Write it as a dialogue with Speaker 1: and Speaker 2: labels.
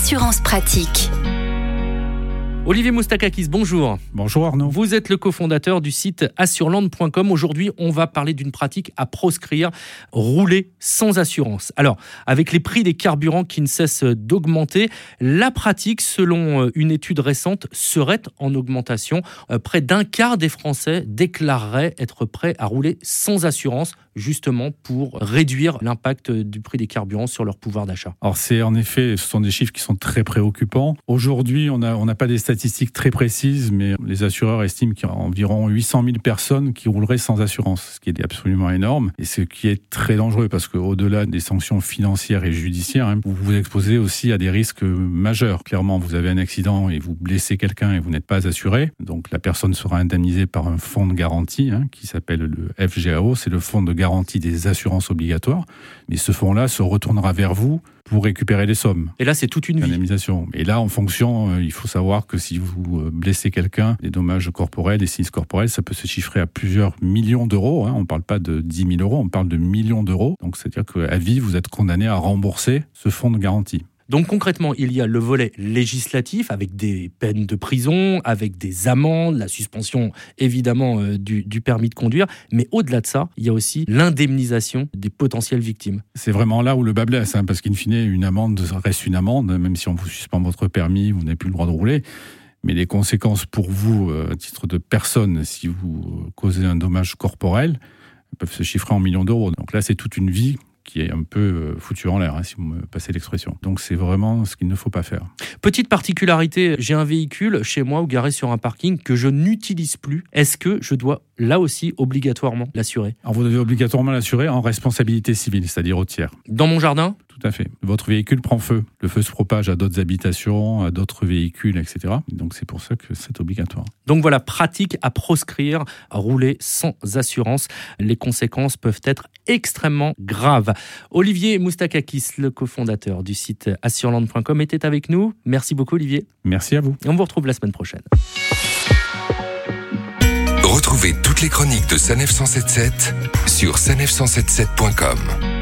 Speaker 1: Assurance pratique.
Speaker 2: Olivier Moustakakis, bonjour.
Speaker 3: Bonjour Arnaud.
Speaker 2: Vous êtes le cofondateur du site assureland.com. Aujourd'hui, on va parler d'une pratique à proscrire, rouler sans assurance. Alors, avec les prix des carburants qui ne cessent d'augmenter, la pratique, selon euh, une étude récente, serait en augmentation. Euh, près d'un quart des Français déclareraient être prêts à rouler sans assurance, justement pour réduire l'impact du prix des carburants sur leur pouvoir d'achat.
Speaker 3: Alors, c'est en effet, ce sont des chiffres qui sont très préoccupants. Aujourd'hui, on n'a pas des statistiques très précises, mais les assureurs estiment qu'il y a environ 800 000 personnes qui rouleraient sans assurance, ce qui est absolument énorme et ce qui est très dangereux parce qu'au-delà des sanctions financières et judiciaires, hein, vous vous exposez aussi à des risques majeurs. Clairement, vous avez un accident et vous blessez quelqu'un et vous n'êtes pas assuré, donc la personne sera indemnisée par un fonds de garantie hein, qui s'appelle le FGAO, c'est le fonds de garantie des assurances obligatoires. Mais ce fonds-là se retournera vers vous pour récupérer les sommes.
Speaker 2: Et là, c'est toute une vie.
Speaker 3: Et là, en fonction, euh, il faut savoir que si vous euh, blessez quelqu'un, les dommages corporels, les sinistres corporels, ça peut se chiffrer à plusieurs millions d'euros. Hein. On ne parle pas de 10 000 euros, on parle de millions d'euros. Donc, c'est-à-dire qu'à vie, vous êtes condamné à rembourser ce fonds de garantie.
Speaker 2: Donc concrètement, il y a le volet législatif avec des peines de prison, avec des amendes, la suspension évidemment euh, du, permis de conduire, mais au-delà de ça, il y a aussi l'indemnisation des potentielles victimes.
Speaker 3: C'est vraiment là où le bas blesse, hein, parce qu'in fine, une amende reste une amende, même si on vous suspend votre permis, vous n'avez plus le droit de rouler. Mais les conséquences pour vous, euh, à titre de personne, si vous causez un dommage corporel, peuvent se chiffrer en millions d'euros. Donc là, c'est toute une vie qui est un peu euh, foutu en l'air, hein, si vous me passez l'expression. Donc c'est vraiment ce qu'il ne faut pas faire.
Speaker 2: Petite particularité, j'ai un véhicule chez moi ou garé sur un parking que je n'utilise plus. Est-ce que je dois là aussi obligatoirement l'assurer?
Speaker 3: Alors vous devez obligatoirement l'assurer en responsabilité civile, c'est-à-dire au tiers.
Speaker 2: Dans mon jardin?
Speaker 3: Tout à fait. Votre véhicule prend feu. Le feu se propage à d'autres habitations, à d'autres véhicules, etc. Donc c'est pour ça que c'est obligatoire.
Speaker 2: Donc voilà, pratique à proscrire, rouler sans assurance. Les conséquences peuvent être extrêmement graves. Olivier Moustakakis, le cofondateur du site assureland.com, était avec nous. Merci beaucoup Olivier.
Speaker 3: Merci à vous.
Speaker 2: Et on vous retrouve la semaine prochaine.
Speaker 4: Retrouvez toutes les chroniques de Sanef 177 sur sanef177.com.